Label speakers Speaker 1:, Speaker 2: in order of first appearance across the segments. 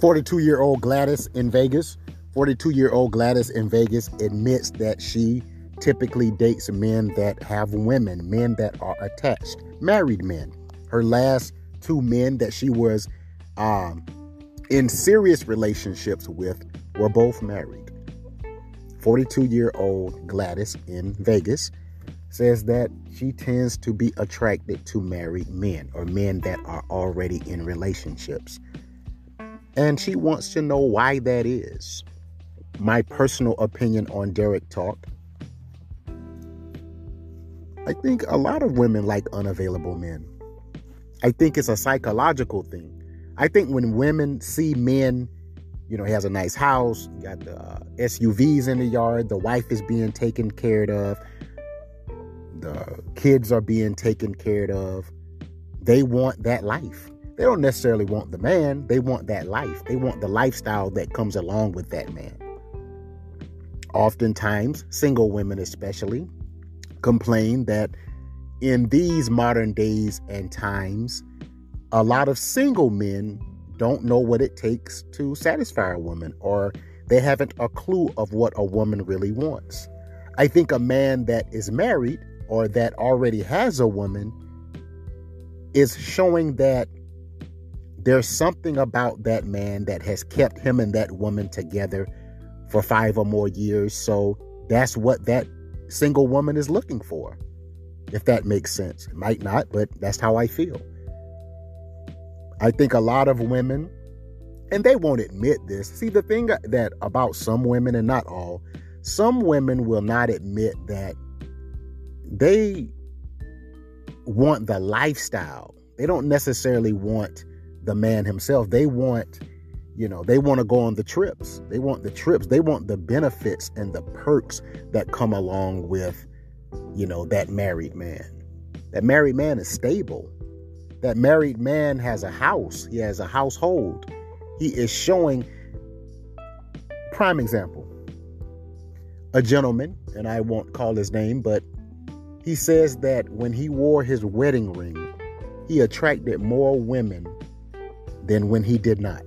Speaker 1: 42 year old Gladys in Vegas. 42 year old Gladys in Vegas admits that she typically dates men that have women, men that are attached, married men. Her last two men that she was um, in serious relationships with were both married. 42 year old Gladys in Vegas says that she tends to be attracted to married men or men that are already in relationships. And she wants to know why that is. My personal opinion on Derrick Talk I think a lot of women like unavailable men. I think it's a psychological thing. I think when women see men, you know, he has a nice house, got the uh, SUVs in the yard, the wife is being taken care of, the kids are being taken care of. They want that life. They don't necessarily want the man, they want that life. They want the lifestyle that comes along with that man. Oftentimes, single women especially, complain that in these modern days and times, a lot of single men don't know what it takes to satisfy a woman or they haven't a clue of what a woman really wants. I think a man that is married or that already has a woman is showing that there's something about that man that has kept him and that woman together for five or more years. So that's what that single woman is looking for. If that makes sense. It might not, but that's how I feel. I think a lot of women, and they won't admit this. See, the thing that about some women, and not all, some women will not admit that they want the lifestyle. They don't necessarily want the man himself. They want you know, they want to go on the trips. They want the trips. They want the benefits and the perks that come along with, you know, that married man. That married man is stable. That married man has a house. He has a household. He is showing prime example. A gentleman, and I won't call his name, but he says that when he wore his wedding ring, he attracted more women than when he did not.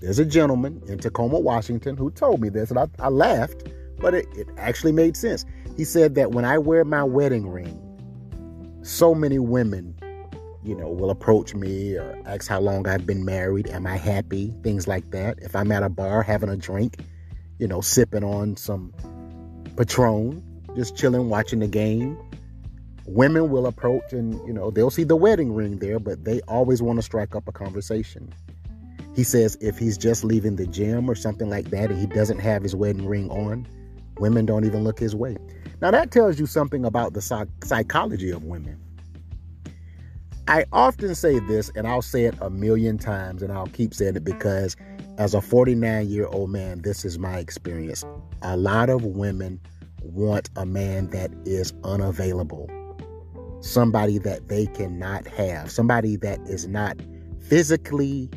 Speaker 1: There's a gentleman in Tacoma, Washington, who told me this, and I, I laughed, but it, it actually made sense. He said that when I wear my wedding ring, so many women, you know, will approach me or ask how long I've been married, am I happy, things like that. If I'm at a bar having a drink, you know, sipping on some Patron, just chilling, watching the game, women will approach and, you know, they'll see the wedding ring there, but they always want to strike up a conversation. He says if he's just leaving the gym or something like that and he doesn't have his wedding ring on, women don't even look his way. Now, that tells you something about the psych- psychology of women. I often say this, and I'll say it a million times, and I'll keep saying it because as a 49 year old man, this is my experience. A lot of women want a man that is unavailable, somebody that they cannot have, somebody that is not physically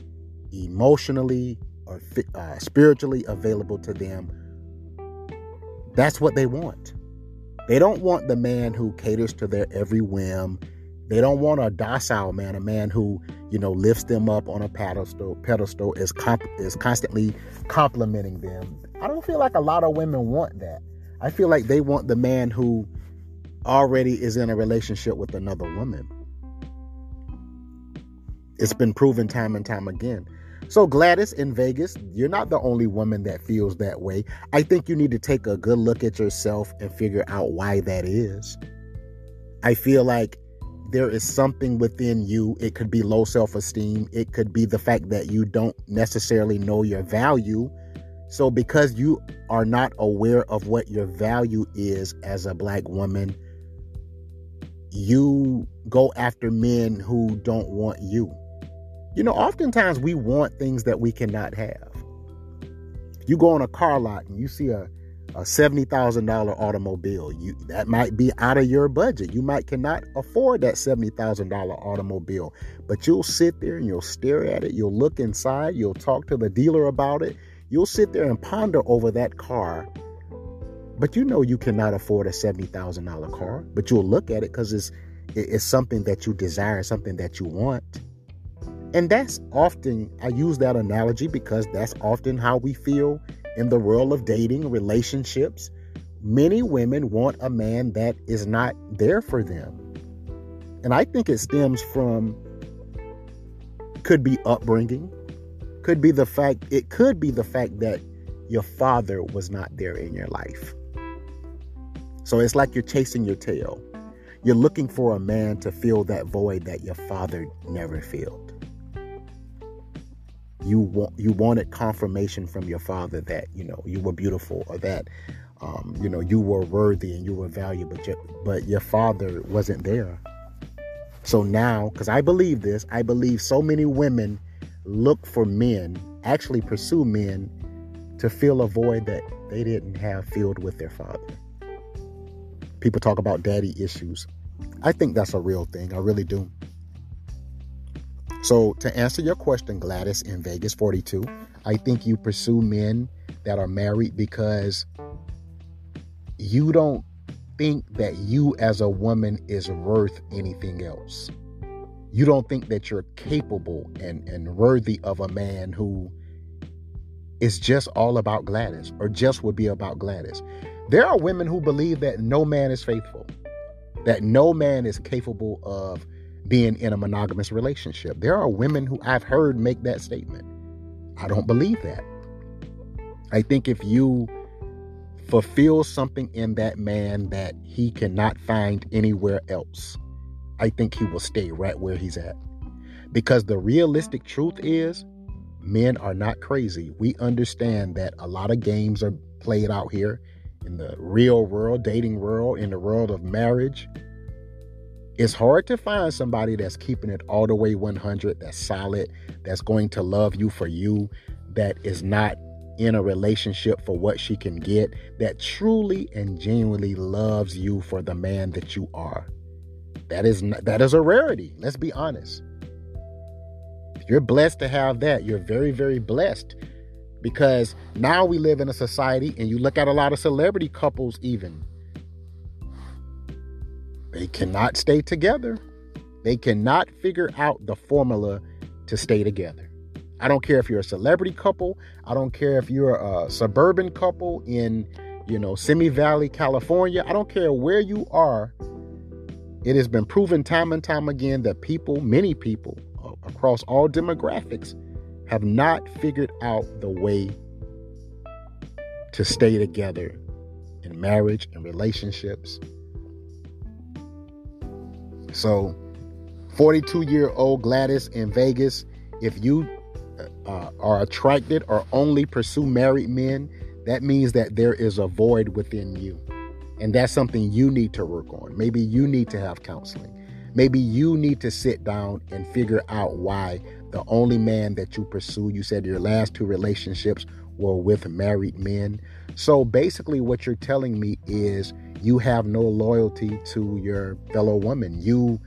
Speaker 1: emotionally or uh, spiritually available to them, that's what they want. They don't want the man who caters to their every whim. They don't want a docile man, a man who, you know, lifts them up on a pedestal, pedestal is comp- is constantly complimenting them. I don't feel like a lot of women want that. I feel like they want the man who already is in a relationship with another woman. It's been proven time and time again. So, Gladys in Vegas, you're not the only woman that feels that way. I think you need to take a good look at yourself and figure out why that is. I feel like there is something within you. It could be low self esteem, it could be the fact that you don't necessarily know your value. So, because you are not aware of what your value is as a black woman, you go after men who don't want you. You know, oftentimes we want things that we cannot have. You go on a car lot and you see a, a $70,000 automobile. You that might be out of your budget. You might cannot afford that $70,000 automobile. But you'll sit there and you'll stare at it, you'll look inside, you'll talk to the dealer about it. You'll sit there and ponder over that car. But you know you cannot afford a $70,000 car, but you'll look at it cuz it's it's something that you desire, something that you want. And that's often, I use that analogy because that's often how we feel in the world of dating, relationships. Many women want a man that is not there for them. And I think it stems from, could be upbringing, could be the fact, it could be the fact that your father was not there in your life. So it's like you're chasing your tail. You're looking for a man to fill that void that your father never filled. You want you wanted confirmation from your father that you know you were beautiful or that um, you know you were worthy and you were valuable, but your, but your father wasn't there. So now, because I believe this, I believe so many women look for men, actually pursue men to fill a void that they didn't have filled with their father. People talk about daddy issues. I think that's a real thing. I really do. So, to answer your question, Gladys in Vegas 42, I think you pursue men that are married because you don't think that you as a woman is worth anything else. You don't think that you're capable and, and worthy of a man who is just all about Gladys or just would be about Gladys. There are women who believe that no man is faithful, that no man is capable of being in a monogamous relationship. There are women who I've heard make that statement. I don't believe that. I think if you fulfill something in that man that he cannot find anywhere else, I think he will stay right where he's at. Because the realistic truth is, men are not crazy. We understand that a lot of games are played out here in the real world, dating world, in the world of marriage, it's hard to find somebody that's keeping it all the way 100, that's solid, that's going to love you for you, that is not in a relationship for what she can get, that truly and genuinely loves you for the man that you are. That is not, that is a rarity. Let's be honest. If you're blessed to have that. You're very very blessed because now we live in a society and you look at a lot of celebrity couples even they cannot stay together. They cannot figure out the formula to stay together. I don't care if you're a celebrity couple. I don't care if you're a suburban couple in you know simi valley california. I don't care where you are. It has been proven time and time again that people many people across all demographics have not figured out the way to stay together in marriage and relationships. So, 42 year old Gladys in Vegas, if you uh, are attracted or only pursue married men, that means that there is a void within you. And that's something you need to work on. Maybe you need to have counseling. Maybe you need to sit down and figure out why the only man that you pursue, you said your last two relationships were with married men. So basically, what you're telling me is you have no loyalty to your fellow woman. You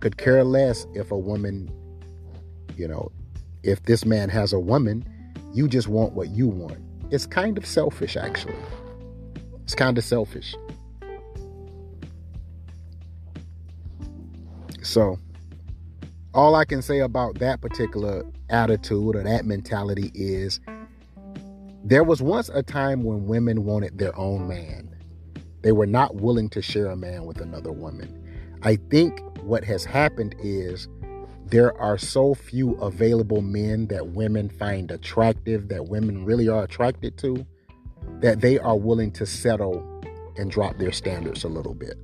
Speaker 1: could care less if a woman, you know, if this man has a woman, you just want what you want. It's kind of selfish, actually. It's kind of selfish. So, all I can say about that particular attitude or that mentality is there was once a time when women wanted their own man. They were not willing to share a man with another woman. I think what has happened is there are so few available men that women find attractive, that women really are attracted to, that they are willing to settle and drop their standards a little bit.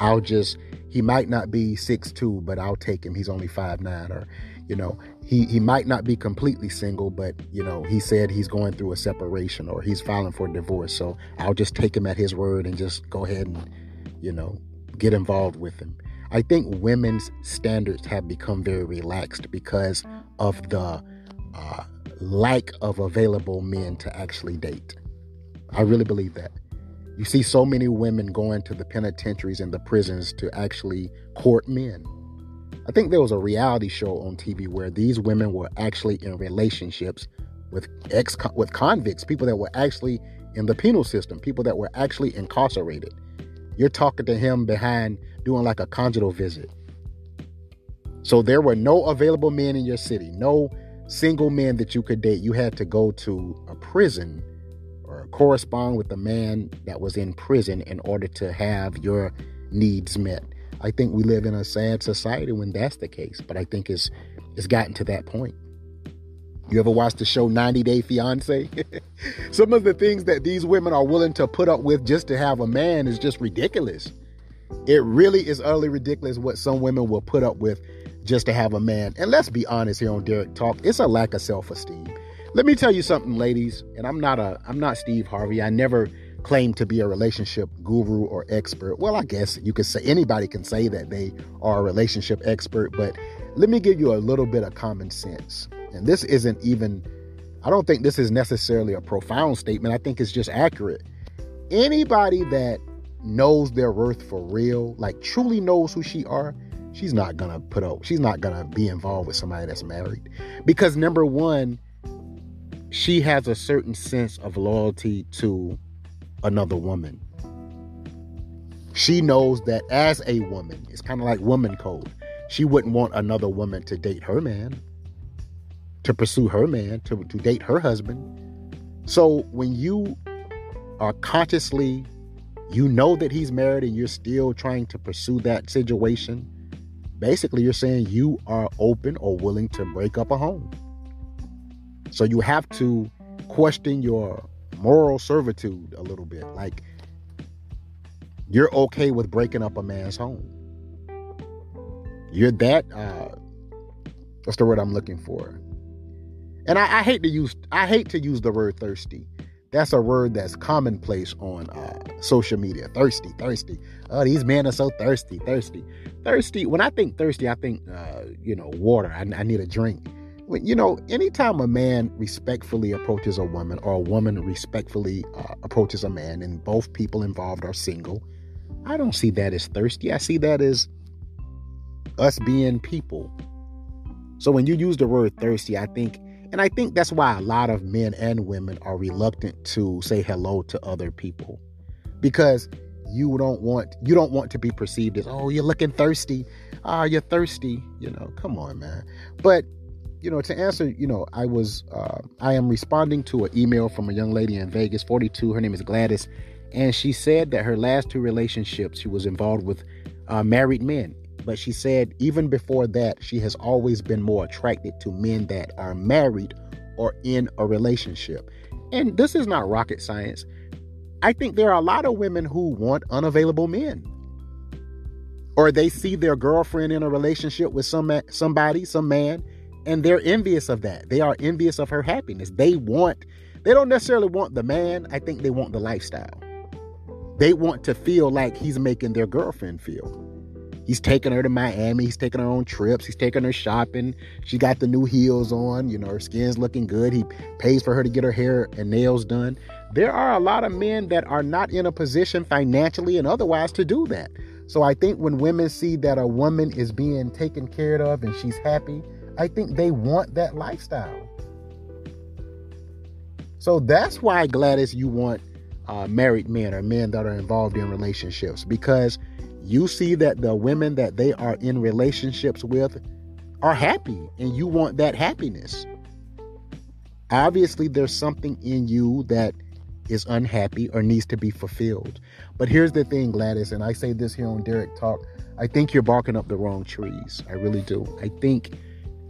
Speaker 1: I'll just he might not be six two, but I'll take him. He's only five nine, or you know, he he might not be completely single, but you know, he said he's going through a separation or he's filing for divorce. So I'll just take him at his word and just go ahead and you know get involved with him. I think women's standards have become very relaxed because of the uh, lack of available men to actually date. I really believe that. You see so many women going to the penitentiaries and the prisons to actually court men. I think there was a reality show on TV where these women were actually in relationships with ex with convicts, people that were actually in the penal system, people that were actually incarcerated. You're talking to him behind doing like a conjugal visit. So there were no available men in your city, no single men that you could date. You had to go to a prison correspond with the man that was in prison in order to have your needs met. I think we live in a sad society when that's the case, but I think it's it's gotten to that point. You ever watched the show 90 Day Fiance? Some of the things that these women are willing to put up with just to have a man is just ridiculous. It really is utterly ridiculous what some women will put up with just to have a man. And let's be honest here on Derrick Talk, it's a lack of self-esteem. Let me tell you something, ladies, and I'm not a I'm not Steve Harvey. I never claim to be a relationship guru or expert. Well, I guess you could say anybody can say that they are a relationship expert, but let me give you a little bit of common sense. And this isn't even I don't think this is necessarily a profound statement. I think it's just accurate. Anybody that knows their worth for real, like truly knows who she are, she's not gonna put up, she's not gonna be involved with somebody that's married. Because number one, she has a certain sense of loyalty to another woman. She knows that as a woman, it's kind of like woman code. She wouldn't want another woman to date her man, to pursue her man, to, to date her husband. So when you are consciously you know that he's married and you're still trying to pursue that situation, basically you're saying you are open or willing to break up a home. So you have to question your moral servitude a little bit. Like you're okay with breaking up a man's home. You're that uh what's the word I'm looking for? And I, I hate to use I hate to use the word thirsty that's a word that's commonplace on uh, social media. Thirsty, thirsty. Oh, these men are so thirsty, thirsty, thirsty. When I think thirsty, I think, uh, you know, water. I, I need a drink. You know, anytime a man respectfully approaches a woman or a woman respectfully uh, approaches a man and both people involved are single, I don't see that as thirsty. I see that as us being people. So when you use the word thirsty, I think and I think that's why a lot of men and women are reluctant to say hello to other people because you don't want you don't want to be perceived as oh you're looking thirsty ah you're thirsty you know come on man but you know to answer you know i was uh, i am responding to an email from a young lady in vegas 42 her name is gladys and she said that her last two relationships she was involved with uh, married men but she said even before that, she has always been more attracted to men that are married or in a relationship. And this is not rocket science. I think there are a lot of women who want unavailable men. Or they see their girlfriend in a relationship with some somebody, some man, and they're envious of that. They are envious of her happiness. They want they don't necessarily want the man, I think they want the lifestyle. They want to feel like he's making their girlfriend feel. He's taking her to Miami. He's taking her on trips. He's taking her shopping. She got the new heels on. You know, her skin's looking good. He pays for her to get her hair and nails done. There are a lot of men that are not in a position financially and otherwise to do that. So I think when women see that a woman is being taken care of and she's happy, I think they want that lifestyle. So that's why, Gladys, you want uh, married men or men that are involved in relationships because you see that the women that they are in relationships with are happy and you want that happiness. Obviously, there's something in you that is unhappy or needs to be fulfilled. But here's the thing, Gladys, and I say this here on Derrick Talk. I think you're barking up the wrong trees. I really do. I think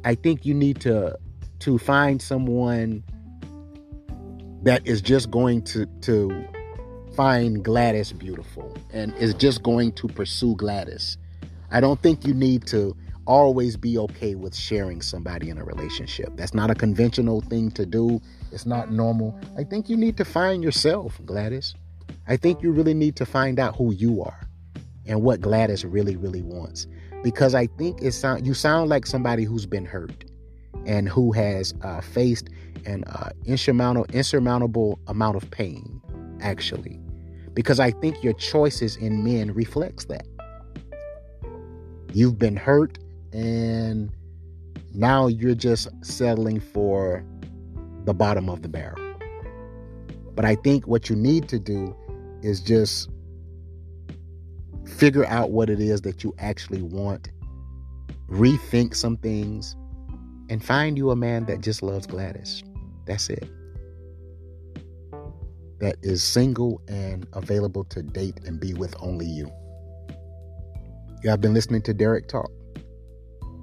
Speaker 1: I think you need to to find someone that is just going to to find Gladys beautiful and is just going to pursue Gladys. I don't think you need to always be okay with sharing somebody in a relationship. That's not a conventional thing to do. It's not normal. I think you need to find yourself, Gladys. I think you really need to find out who you are and what Gladys really, really wants. Because I think it sound you sound like somebody who's been hurt and who has uh, faced an uh, insurmountable, insurmountable amount of pain, actually because I think your choices in men reflects that. You've been hurt and now you're just settling for the bottom of the barrel. But I think what you need to do is just figure out what it is that you actually want rethink some things, and find you a man that just loves Gladys. That's it. That is single and available to date and be with only you. You have been listening to Derrick Talk.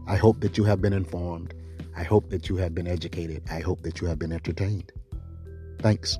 Speaker 1: I hope that you have been informed. I hope that you have been educated. I hope that you have been entertained. Thanks.